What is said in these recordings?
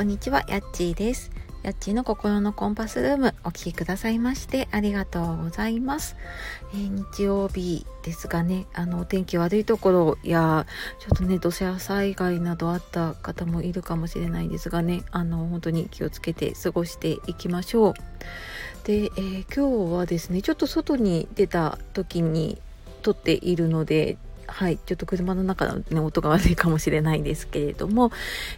こんにちは、やっちーです。やっちーの心のコンパスルーム、お聴きくださいましてありがとうございます。えー、日曜日ですがね、あの、お天気悪いところや、ちょっとね、土砂災害などあった方もいるかもしれないですがね、あの、本当に気をつけて過ごしていきましょう。で、えー、今日はですね、ちょっと外に出た時に撮っているので、はい、ちょっと車の中の、ね、音が悪いかもしれないんですけれども、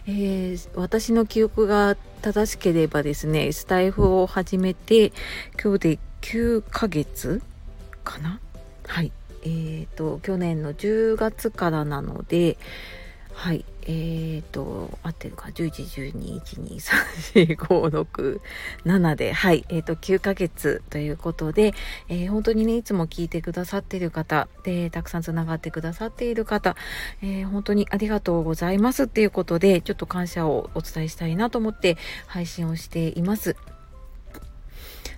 えー、私の記憶が正しければですねスタイフを始めて今日で9ヶ月かな？はいえーと去年の10月からなのではいえーと、合ってるか、11、12、1、2、3、4、5、6、7で、はい、えーと、9ヶ月ということで、えー、本当にね、いつも聞いてくださっている方、で、たくさんつながってくださっている方、え、本当にありがとうございますっていうことで、ちょっと感謝をお伝えしたいなと思って配信をしています。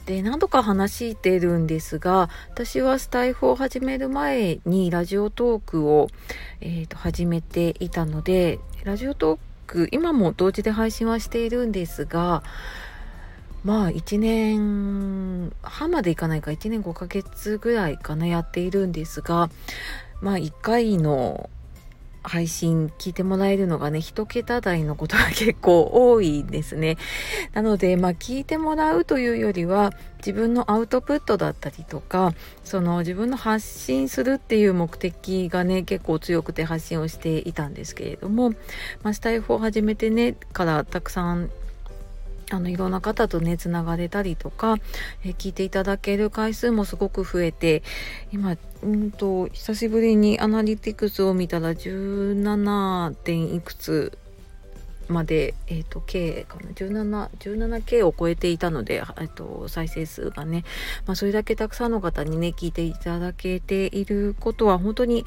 で何度か話してるんですが私はスタイフを始める前にラジオトークを、えーと、始めていたのでラジオトーク今も同時で配信はしているんですがまあ1年半までいかないか1年5ヶ月ぐらいかなやっているんですがまあ1回の配信聞いてもらえるのがね、一桁台のことが結構多いですね。なので、まあ聞いてもらうというよりは、自分のアウトプットだったりとか、その自分の発信するっていう目的がね、結構強くて発信をしていたんですけれども、まあ、スタイフを始めてね、からたくさんあのいろんな方とねつながれたりとか、え聞いていただける回数もすごく増えて今うんと久しぶりにアナリティクスを見たら17点いくつまで、えーと、計かな？17, 17K を超えていたので、えーと、再生数がね、まあ、それだけたくさんの方にね聞いていただけていることは本当に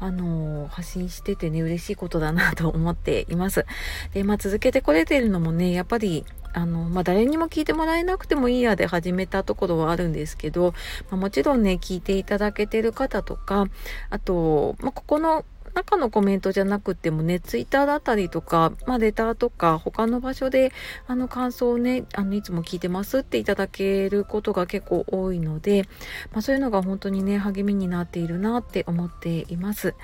あのー、発信しててね嬉しいことだなと思っています。でまあ、続けてこれてるのもねやっぱりあの、まあ、誰にも聞いてもらえなくてもいいやで始めたところはあるんですけど、まあ、もちろんね、聞いていただけてる方とか、あと、まあ、ここの中のコメントじゃなくてもね、ツイッターだったりとか、まあ、レターとか、他の場所で、あの、感想をね、あの、いつも聞いてますっていただけることが結構多いので、まあ、そういうのが本当にね、励みになっているなって思っています。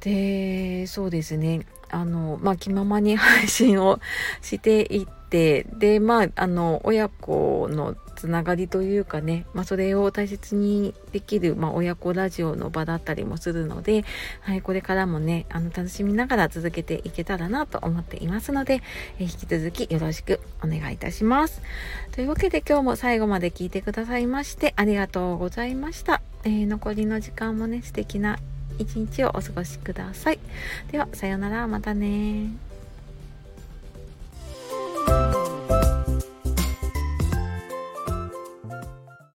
で、そうですね。あの、まあ、気ままに配信をしていって、で、まあ、あの、親子のつながりというかね、まあ、それを大切にできる、まあ、親子ラジオの場だったりもするので、はい、これからもね、あの、楽しみながら続けていけたらなと思っていますので、え引き続きよろしくお願いいたします。というわけで今日も最後まで聞いてくださいましてありがとうございました。えー、残りの時間もね、素敵な一日をお過ごしください。では、さようなら、またね